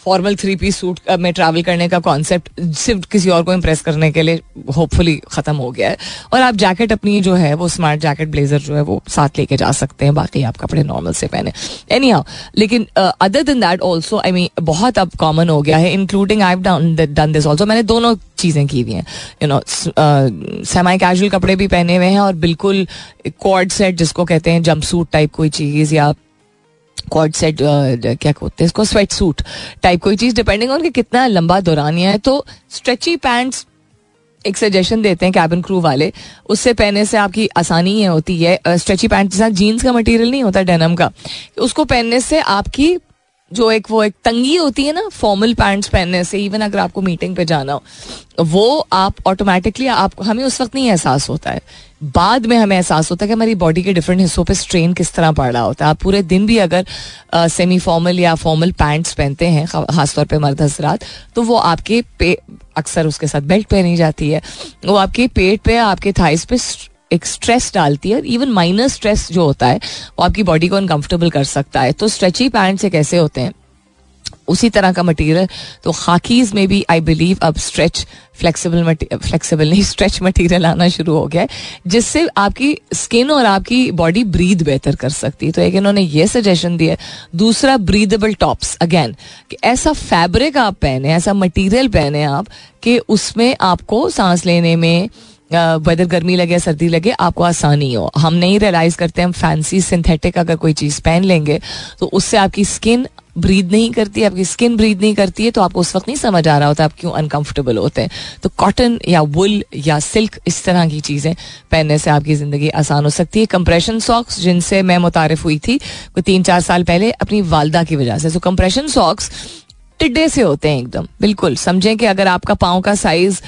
formal three piece suit में ट्रैवल करने का कॉन्सेप्ट सिर्फ़ किसी और को इम्प्रेस करने के लिए होपफुली खत्म हो गया है। और आप जैकेट अपनी जो है, वो स्मार्ट जैकेट ब्लेजर जो है, वो साथ लेके जा सकते हैं, बाकी आप कपड़े नॉर्मल से पहने। एनी हाउ लेकिन other than that also I mean बहुत अब कॉमन हो गया है including I done this also मैंने दोनों चीज़ें की हुई हैं। यू नो सेमाई कैजुअल कपड़े भी पहने हुए हैं और बिल्कुल कॉर्ड सेट जिसको कहते हैं जंप सूट टाइप कोई चीज़ या कॉर्ड सेट क्या कहते हैं इसको स्वेट सूट टाइप कोई चीज़ डिपेंडिंग ऑन कि कितना लंबा दौरानिया है। तो स्ट्रेची पैंट्स एक सजेशन देते हैं कैबिन क्रू वाले। उससे पहनने से आपकी आसानी ये होती है। स्ट्रेची पैंट के साथ जीन्स का मटेरियल नहीं होता डेनम का। उसको पहनने से आपकी जो एक, वो एक तंगी होती है ना फॉर्मल पैंट्स पहनने से इवन अगर आपको मीटिंग पे जाना हो, वो आप ऑटोमेटिकली आप, हमें उस वक्त नहीं एहसास होता है। बाद में हमें एहसास होता है कि हमारी बॉडी के डिफरेंट हिस्सों पे स्ट्रेन किस तरह पड़ रहा होता है। आप पूरे दिन भी अगर सेमी फॉर्मल या फॉर्मल पैंट्स पहनते हैं खासतौर पे मर्द हजरात तो वो आपके पे, अक्सर उसके साथ बेल्ट पहनी जाती है। वो आपके पेट पे, आपके थाइस पे एक स्ट्रेस डालती है इवन माइनर स्ट्रेस जो होता है, वो आपकी बॉडी को अनकंफर्टेबल कर सकता है। तो स्ट्रेची पैंट्स एक ऐसे होते हैं? उसी तरह का मटेरियल तो खाकीज में भी आई बिलीव अब स्ट्रेच फ्लेक्सिबल फ्लेक्सिबल नहीं स्ट्रेच मटेरियल आना शुरू हो गया है, जिससे आपकी स्किन और आपकी बॉडी ब्रीद बेहतर कर सकती है। तो एक इन्होंने ये सजेशन दिया दूसरा ब्रीदेबल टॉप्स अगेन कि ऐसा फैब्रिक आप पहने, ऐसा मटेरियल पहने आप, कि उसमें आपको सांस लेने में वेदर गर्मी लगे, सर्दी लगे, आपको आसानी हो। हम नहीं रियलाइज़ करते, हम फैंसी सिंथेटिक अगर कोई चीज़ पहन लेंगे तो उससे आपकी स्किन ब्रीद नहीं करती, आपकी स्किन ब्रीद नहीं करती है तो आपको उस वक्त नहीं समझ आ रहा होता, आप क्यों अनकंफर्टेबल होते हैं। तो कॉटन या वुल या सिल्क इस तरह की चीज़ें पहनने से आपकी ज़िंदगी आसान हो सकती है। कंप्रेशन सॉक्स जिनसे मैं मुतारफ हुई थी, कोई तीन चार साल पहले, अपनी वालदा की वजह से। सो कंप्रेशन सॉक्स टिड्डे से होते हैं एकदम। बिल्कुल, समझें कि अगर आपका पाँव का साइज़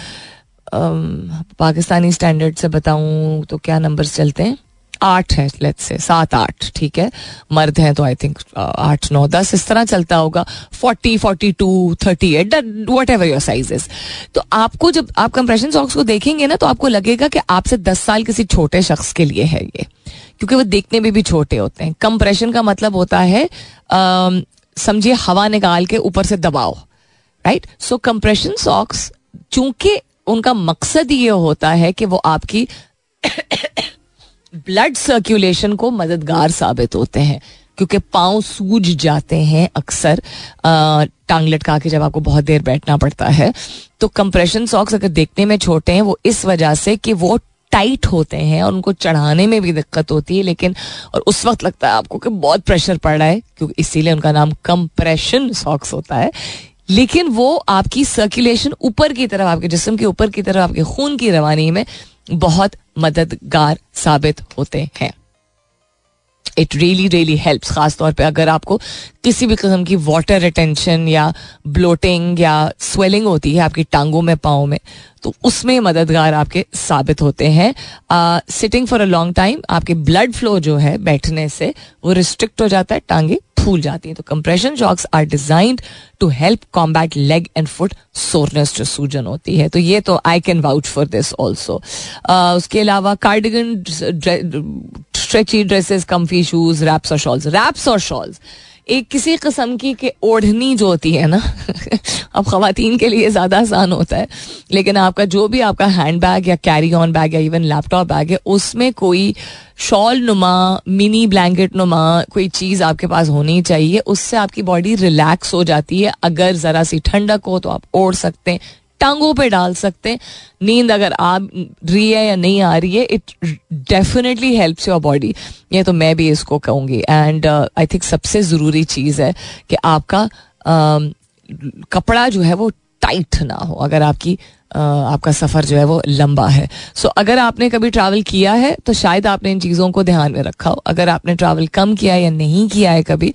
पाकिस्तानी स्टैंडर्ड से बताऊँ तो क्या नंबर्स चलते हैं? आठ है लेट्स से सात आठ, ठीक है? मर्द हैं तो आई थिंक आठ, नौ, दस, इस तरह चलता होगा। Forty forty two, thirty eight whatever your size तो आपको जब आप कंप्रेशन सॉक्स को देखेंगे ना तो आपको लगेगा कि आपसे दस साल किसी छोटे शख्स के लिए है ये। क्योंकि वो देखने में भी छोटे होते हैं। कंप्रेशन का मतलब होता है समझिए हवा निकाल के ऊपर से दबाओ राइट सो कंप्रेशन सॉक्स चूँकि उनका मकसद ये होता है कि वो आपकी ब्लड सर्कुलेशन को मददगार साबित होते हैं। क्योंकि पाँव सूज जाते हैं अक्सर। टांग लटका के जब आपको बहुत देर बैठना पड़ता है तो कंप्रेशन सॉक्स अगर देखने में छोटे हैं, वो इस वजह से कि वो टाइट होते हैं और उनको चढ़ाने में भी दिक्कत होती है, लेकिन और उस वक्त लगता है आपको कि बहुत प्रेशर पड़ रहा है, क्योंकि इसीलिए उनका नाम कंप्रेशन सॉक्स होता है। लेकिन वो आपकी सर्कुलेशन ऊपर की तरफ़, आपके जिसम के ऊपर की तरफ़, आपके खून की रवानी में बहुत मददगार साबित होते हैं। इट रियली रियली हेल्प्स खास तौर पे अगर आपको किसी भी किस्म की वाटर रिटेंशन या ब्लोटिंग या स्वेलिंग होती है आपकी टांगों में पाओ में तो उसमें मददगार आपके साबित होते हैं। Sitting for a long time आपके ब्लड फ्लो जो है बैठने से वो रिस्ट्रिक्ट हो जाता है, टांगे फूल जाती हैं। तो compression socks are designed to help combat leg and foot soreness जो सूजन होती है। तो ये तो I can vouch for this also उसके अलावा cardigan stretchy dresses comfy shoes wraps और शॉल्स रैप्स और शॉल्स एक किसी कस्म की के ओढ़नी जो होती है ना, अब खातन के लिए ज़्यादा आसान होता है, लेकिन आपका जो भी आपका हैंड बैग या कैरी ऑन बैग या इवन लैपटॉप बैग है, उसमें कोई शॉल नुमा मिनी ब्लैंकेट नुमा कोई चीज़ आपके पास होनी चाहिए, उससे आपकी बॉडी रिलैक्स हो जाती है। अगर ज़रा सी ठंडक हो तो आप ओढ़ सकते हैं। टांगों पे डाल सकते हैं। नींद अगर आ रही है या नहीं आ रही है it definitely helps your body ये तो मैं भी इसको कहूँगी। एंड आई थिंक सबसे ज़रूरी चीज़ है कि आपका uh, कपड़ा जो है वो टाइट ना हो। अगर आपकी आपका सफ़र जो है वो लंबा है। सो so, अगर आपने कभी ट्रैवल किया है तो शायद आपने इन चीज़ों को ध्यान में रखा हो। अगर आपने ट्रैवल कम किया है या नहीं किया है कभी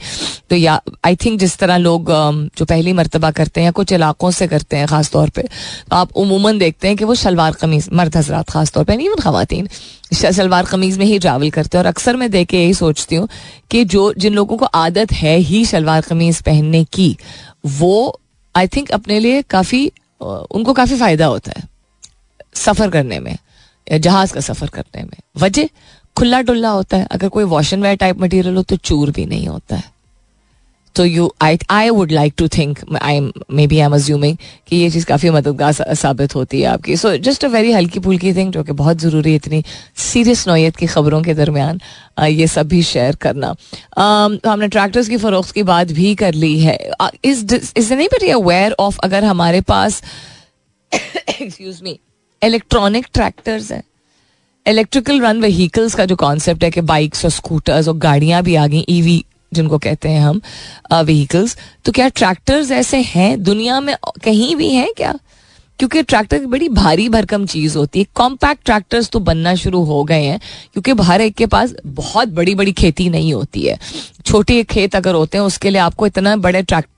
तो या आई थिंक जिस तरह लोग जो पहली मरतबा करते हैं कुछ इलाकों से करते हैं ख़ास तौर पर तो आप उमूमन देखते हैं कि वो शलवार कमीज मर्द हजरात ख़ास तौर पर नहीं खातन शलवार कमीज में ही ट्रैवल करते हैं। और अक्सर मैं देख के यही सोचती हूँ कि जो जिन लोगों को आदत है ही शलवार कमीज पहनने की वो आई थिंक अपने लिए काफ़ी उनको काफ़ी फ़ायदा होता है सफ़र करने में, या जहाज़ का सफ़र करने में। वजह खुला डुल्ला होता है। अगर कोई wash and wear type material हो तो चूर भी नहीं होता है। तो you I I would like to think I am maybe I am assuming कि ये चीज़ काफ़ी मददगार साबित होती है आपकी। सो जस्ट अ वेरी हल्की फुल्की थिंग जो कि बहुत ज़रूरी है इतनी सीरियस नोयत की खबरों के दरमियान ये सब भी शेयर करना तो हमने ट्रैक्टर्स की फ़रोख्त की बात भी कर ली है। इज़ इज़ नहीं बट अवेयर ऑफ़ अगर हमारे पास एक्सक्यूज मी इलेक्ट्रॉनिक ट्रैक्टर्स हैं? इलेक्ट्रिकल रन व्हीकल्स का जो कॉन्सेप्ट है कि बाइक्स और स्कूटर्स और गाड़ियाँ भी आ गई ईवी जिनको कहते हैं हम व्हीकल्स तो क्या ट्रैक्टर्स ऐसे हैं? दुनिया में कहीं भी हैं क्या? क्योंकि ट्रैक्टर बड़ी भारी भरकम चीज़ होती है। कॉम्पैक्ट ट्रैक्टर्स तो बनना शुरू हो गए हैं, क्योंकि एक के पास बहुत बड़ी बड़ी खेती नहीं होती है। छोटे खेत अगर होते हैं, उसके लिए आपको इतना बड़े ट्रैक्टर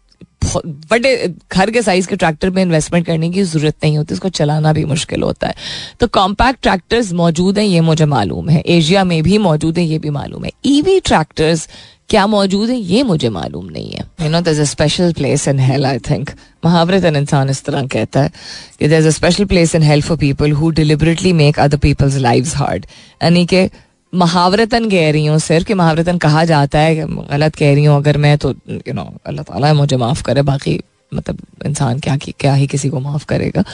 बड़े घर के साइज़ के ट्रैक्टर में इन्वेस्टमेंट करने की ज़रूरत नहीं होती, उसको चलाना भी मुश्किल होता है। तो कॉम्पैक्ट ट्रैक्टर्स मौजूद हैं, ये मुझे मालूम है। एशिया में भी मौजूद है, ये भी मालूम है। ईवी ट्रैक्टर्स क्या मौजूद है? ये मुझे मालूम नहीं है। You know there special place in hell I think महावरत इंसान इस तरह कहता है कि there a special place in help for people who deliberately make other people's lives hard यानी कि महावरतन कह रही हूँ सिर्फ़ कि महावरतन कहा जाता है, गलत कह रही हूँ, अगर मैं तो यू नो अल्लाह ताला मुझे माफ़ करे, बाकी मतलब इंसान क्या क्या ही किसी को माफ़ करेगा।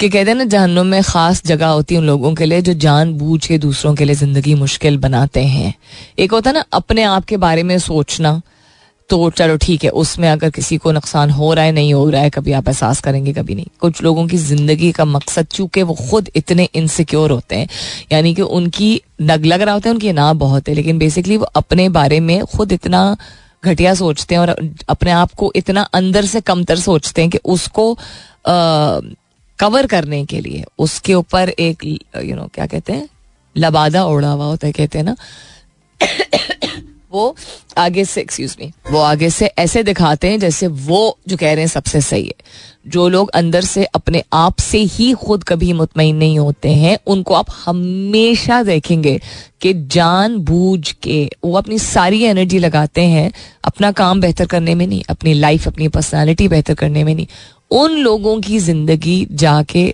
कि कहते हैं ना जहन्नुम में ख़ास जगह होती है उन लोगों के लिए जो जान बूझ के दूसरों के लिए ज़िंदगी मुश्किल बनाते हैं। एक होता है ना अपने आप के बारे में सोचना तो चलो ठीक है उसमें अगर किसी को नुकसान हो रहा है नहीं हो रहा है कभी आप एहसास करेंगे कभी नहीं। कुछ लोगों की ज़िंदगी का मकसद चूँकि वो खुद इतने इनसिक्योर होते हैं यानी कि उनकी नग लग रहा होता है उनकी ना बहुत है लेकिन बेसिकली वो अपने बारे में खुद इतना घटिया सोचते हैं और अपने आप को इतना अंदर से कमतर सोचते हैं कि उसको आ, कवर करने के लिए। उसके ऊपर एक यू नो क्या कहते हैं? लबादा ओढ़ा हुआ होता है, कहते हैं ना। वो आगे से एक्सक्यूज मी वो आगे से ऐसे दिखाते हैं जैसे वो जो कह रहे हैं सबसे सही है। जो लोग अंदर से अपने आप से ही खुद कभी मुतमिन नहीं होते हैं, उनको आप हमेशा देखेंगे कि जान बूझ के वो अपनी सारी एनर्जी लगाते हैं, अपना काम बेहतर करने में नहीं, अपनी लाइफ अपनी पर्सनालिटी बेहतर करने में नहीं। उन लोगों की ज़िंदगी जाके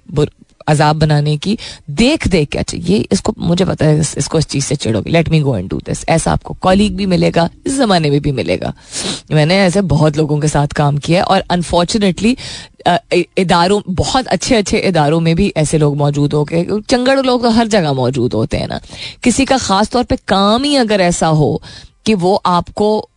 अजाब बनाने की देख देख के। अच्छा ये इसको, मुझे पता है इसको इस चीज़ से चिड़ोगे let me go and do this ऐसा आपको कॉलीग भी मिलेगा, इस जमाने में भी मिलेगा। मैंने ऐसे बहुत लोगों के साथ काम किया है और अनफॉर्चुनेटली इदारों, बहुत अच्छे अच्छे इदारों में भी ऐसे लोग मौजूद हो गए। चंगड़ लोग तो हर जगह मौजूद होते हैं ना। किसी का खास तौर पर काम ही अगर ऐसा हो कि वो आपको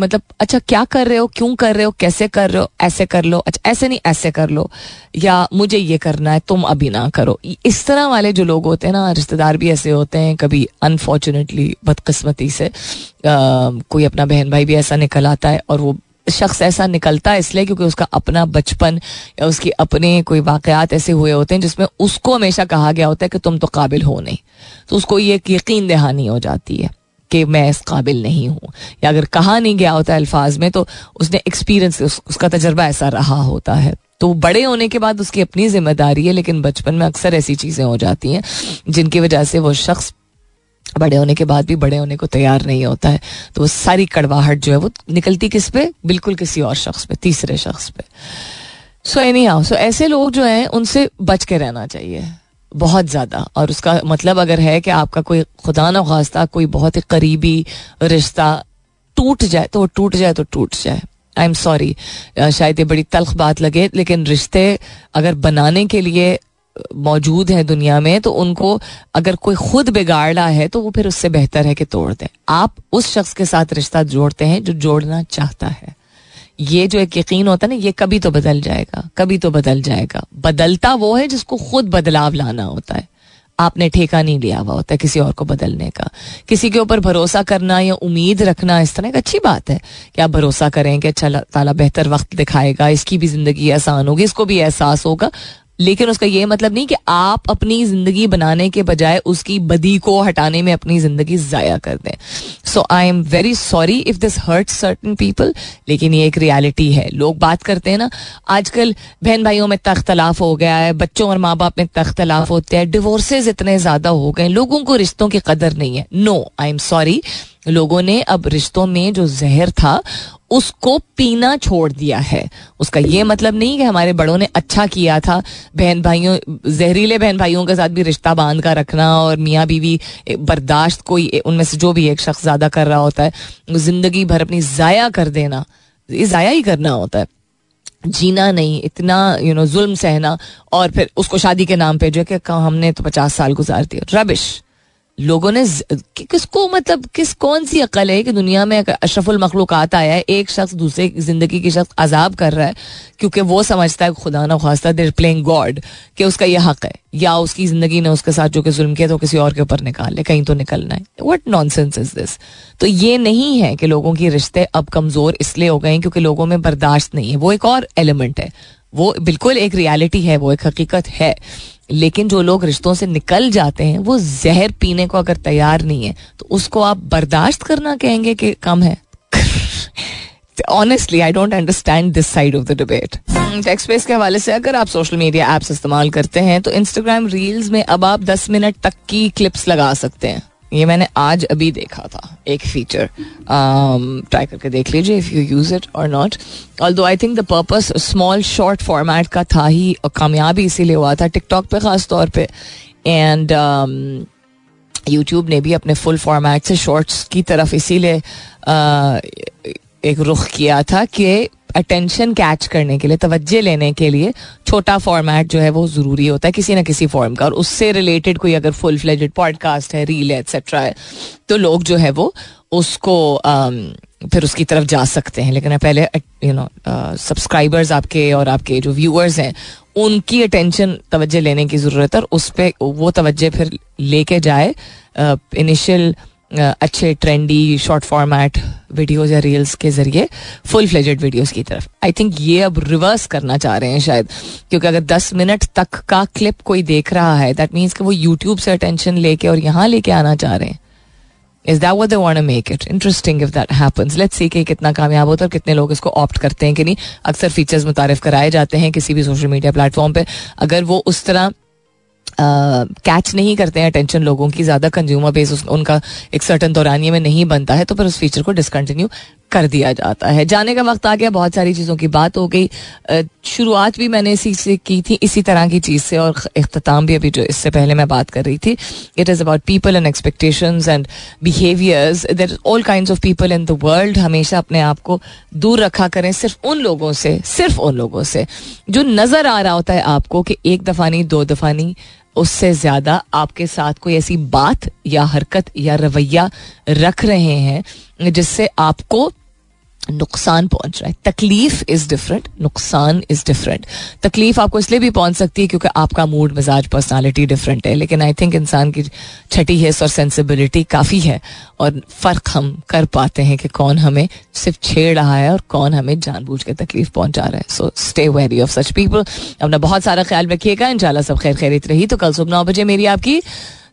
मतलब अच्छा क्या कर रहे हो? क्यों कर रहे हो? कैसे कर रहे हो? ऐसे कर लो। अच्छा ऐसे नहीं ऐसे कर लो। या मुझे ये करना है तुम अभी ना करो। इस तरह वाले जो लोग होते हैं ना रिश्तेदार भी ऐसे होते हैं कभी अनफॉर्चुनेटली बदकस्मती से आ, कोई अपना बहन भाई भी ऐसा निकल आता है और वो शख्स ऐसा निकलता है इसलिए क्योंकि उसका अपना बचपन या उसकी अपने कोई वाकयात ऐसे हुए होते हैं जिसमें उसको हमेशा कहा गया होता है कि तुम तो काबिल हो नहीं। तो उसको ये यकीन दहानी हो जाती है। कि मैं इस काबिल नहीं हूँ। या अगर कहा नहीं गया होता अल्फाज में तो उसने एक्सपीरियंस उस, उसका तजर्बा ऐसा रहा होता है। तो बड़े होने के बाद उसकी अपनी ज़िम्मेदारी है लेकिन बचपन में अक्सर ऐसी चीज़ें हो जाती हैं जिनकी वजह से वो शख्स बड़े होने के बाद भी बड़े होने को तैयार नहीं होता है। तो वो सारी कड़वाहट जो है वो निकलती किस पे? बिल्कुल किसी और शख्स पे तीसरे शख्स पे। सो एनी हाउ सो ऐसे लोग जो हैं उनसे बच के रहना चाहिए। बहुत ज़्यादा। और उसका मतलब अगर है कि आपका कोई खुदा न खास्ता कोई बहुत ही करीबी रिश्ता टूट जाए तो वो टूट जाए तो टूट जाए। आई एम सॉरी शायद ये बड़ी तल्ख बात लगे, लेकिन रिश्ते अगर बनाने के लिए मौजूद है दुनिया में तो उनको अगर कोई खुद बिगाड़ा है तो वो फिर उससे बेहतर है कि तोड़ दें। आप उस शख्स के साथ रिश्ता जोड़ते हैं जो जोड़ना चाहता है। ये जो एक यकीन होता है ना, ये कभी तो बदल जाएगा, कभी तो बदल जाएगा। बदलता वो है जिसको खुद बदलाव लाना होता है। आपने ठेका नहीं लिया हुआ होता है किसी और को बदलने का। किसी के ऊपर भरोसा करना या उम्मीद रखना, इस तरह एक अच्छी बात है कि आप भरोसा करें कि अच्छा ताला बेहतर वक्त दिखाएगा, इसकी भी ज़िंदगी आसान होगी, इसको भी एहसास होगा। लेकिन उसका ये मतलब नहीं कि आप अपनी ज़िंदगी बनाने के बजाय उसकी बदी को हटाने में अपनी ज़िंदगी जाया कर दें। So I am very sorry if this hurt certain people लेकिन ये एक रियलिटी है। लोग बात करते हैं ना, आजकल बहन भाइयों में तख्तलाफ हो गया है, बच्चों और माँ बाप में तख्तलाफ होते हैं डिवोर्सेज इतने ज़्यादा हो गए लोगों को रिश्तों की कदर नहीं है। नो आई एम सॉरी लोगों ने अब रिश्तों में जो जहर था उसको पीना छोड़ दिया है। उसका ये मतलब नहीं कि हमारे बड़ों ने अच्छा किया था। बहन भाइयों जहरीले बहन भाइयों के साथ भी रिश्ता बाँध कर रखना और मियाँ बीवी बर्दाश्त कोई उनमें से जो भी एक शख्स ज़्यादा कर रहा होता है ज़िंदगी भर अपनी जाया कर देना। ये जाया ही करना होता है। जीना नहीं इतना यू you नो know, जुल्म सहना और फिर उसको शादी के नाम पे जो है कि हमने तो पचास साल गुजार दिया। रबिश लोगों ने कि, किसको मतलब किस कौन सी अकल है कि दुनिया में अशरफुल मखलूक़ात आया है एक शख्स दूसरे ज़िंदगी की शख्स अजाब कर रहा है क्योंकि वो समझता है खुदा ना खास्ता देर प्लेइंग गॉड कि उसका ये हक है या उसकी ज़िंदगी ने उसके साथ जो कि जुल्म किया तो किसी और के ऊपर निकाल ले कहीं तो निकलना है। What nonsense is this तो ये नहीं है कि लोगों की रिश्ते अब कमज़ोर इसलिए हो गए क्योंकि लोगों में बर्दाश्त नहीं है। वो एक और एलिमेंट है। वो बिल्कुल एक रियलिटी है वो एक हकीकत है। लेकिन जो लोग रिश्तों से निकल जाते हैं, वो जहर पीने को अगर तैयार नहीं है तो उसको आप बर्दाश्त करना कहेंगे कि कम है? Honestly I don't understand this side of the debate takes पेस के हवाले से अगर आप सोशल मीडिया एप्स इस्तेमाल करते हैं तो इंस्टाग्राम रील्स में अब आप 10 मिनट तक की क्लिप्स लगा सकते हैं। ये मैंने आज अभी देखा था एक फीचर ट्राई um, करके देख लीजिए if you use it or not although I think the purpose small short format का था ही और कामयाबी इसीलिए हुआ था टिकटॉक पे ख़ास तौर पे। एंड यूट्यूब um, ने भी अपने फुल फॉर्मेट से शॉर्ट्स की तरफ़ इसीलिए uh, एक रुख किया था कि अटेंशन कैच करने के लिए तवज्जे लेने के लिए छोटा फॉर्मेट जो है वो ज़रूरी होता है किसी ना किसी फॉर्म का। और उससे रिलेटेड कोई अगर फुल फ्लेजेड पॉडकास्ट है रील है एक्सेट्रा है तो लोग जो है वो उसको um, फिर उसकी तरफ़ जा सकते हैं। लेकिन पहले यू नो सब्सक्राइबर्स आपके और आपके जो व्यूअर्स हैं उनकी अटेंशन तवज्जे लेने की ज़रूरत है और उस पर वो तवज्जे फिर लेके जाए इनिशियल uh, अच्छे ट्रेंडी शॉर्ट फॉर्मेट वीडियोज़ या रील्स के ज़रिए फुल फ्लेजेड वीडियोस की तरफ़। आई थिंक ये अब रिवर्स करना चाह रहे हैं शायद। क्योंकि अगर 10 मिनट तक का क्लिप कोई देख रहा है दैट मीन्स कि वो यूट्यूब से अटेंशन लेके और यहाँ लेके आना चाह रहे हैं। Is that what they want make it interesting if that happens let's see कि कितना कामयाब होता है और कितने लोग इसको ऑप्ट करते हैं कि नहीं। अक्सर फीचर्स मुतारफ कराए जाते हैं किसी भी सोशल मीडिया प्लेटफॉर्म पे। अगर वो उस तरह कैच नहीं करते हैं अटेंशन लोगों की, ज़्यादा कंज्यूमर बेस उनका एक सर्टन दौरानिए में नहीं बनता है तो फिर उस फीचर को डिसकंटिन्यू कर दिया जाता है। जाने का वक्त आ गया, बहुत सारी चीज़ों की बात हो गई। शुरुआत भी मैंने इसी से की थी, इसी तरह की चीज़ से और अख्ताम भी अभी जो इससे पहले मैं बात कर रही थी। It is about people and expectation and behaviours there all kind of people in the world हमेशा अपने आप को दूर रखा करें, सिर्फ़ उन लोगों से, सिर्फ़ उन लोगों से, जो नज़र आ रहा होता है आपको कि एक दफ़ा नहीं, दो दफ़ा नहीं, उससे ज़्यादा आपके साथ कोई ऐसी बात या हरकत या रवैया रख रहे हैं जिससे आपको नुकसान पहुँच रहा है। तकलीफ़ इज़ डिफरेंट नुकसान इज़ डिफरेंट तकलीफ़ आपको इसलिए भी पहुँच सकती है क्योंकि आपका मूड मिजाज पर्सनालिटी डिफरेंट है। लेकिन आई थिंक इंसान की छठी हिस्स और सेंसिबिलिटी काफ़ी है और फ़र्क हम कर पाते हैं कि कौन हमें सिर्फ़ छेड़ रहा है और कौन हमें जानबूझ के तकलीफ़ पहुँचा रहा है। So stay very of such people अपना बहुत सारा ख्याल रखिएगा। इंशाल्लाह सब खैर खैरित रही। तो कल सुबह नौ बजे मेरी आपकी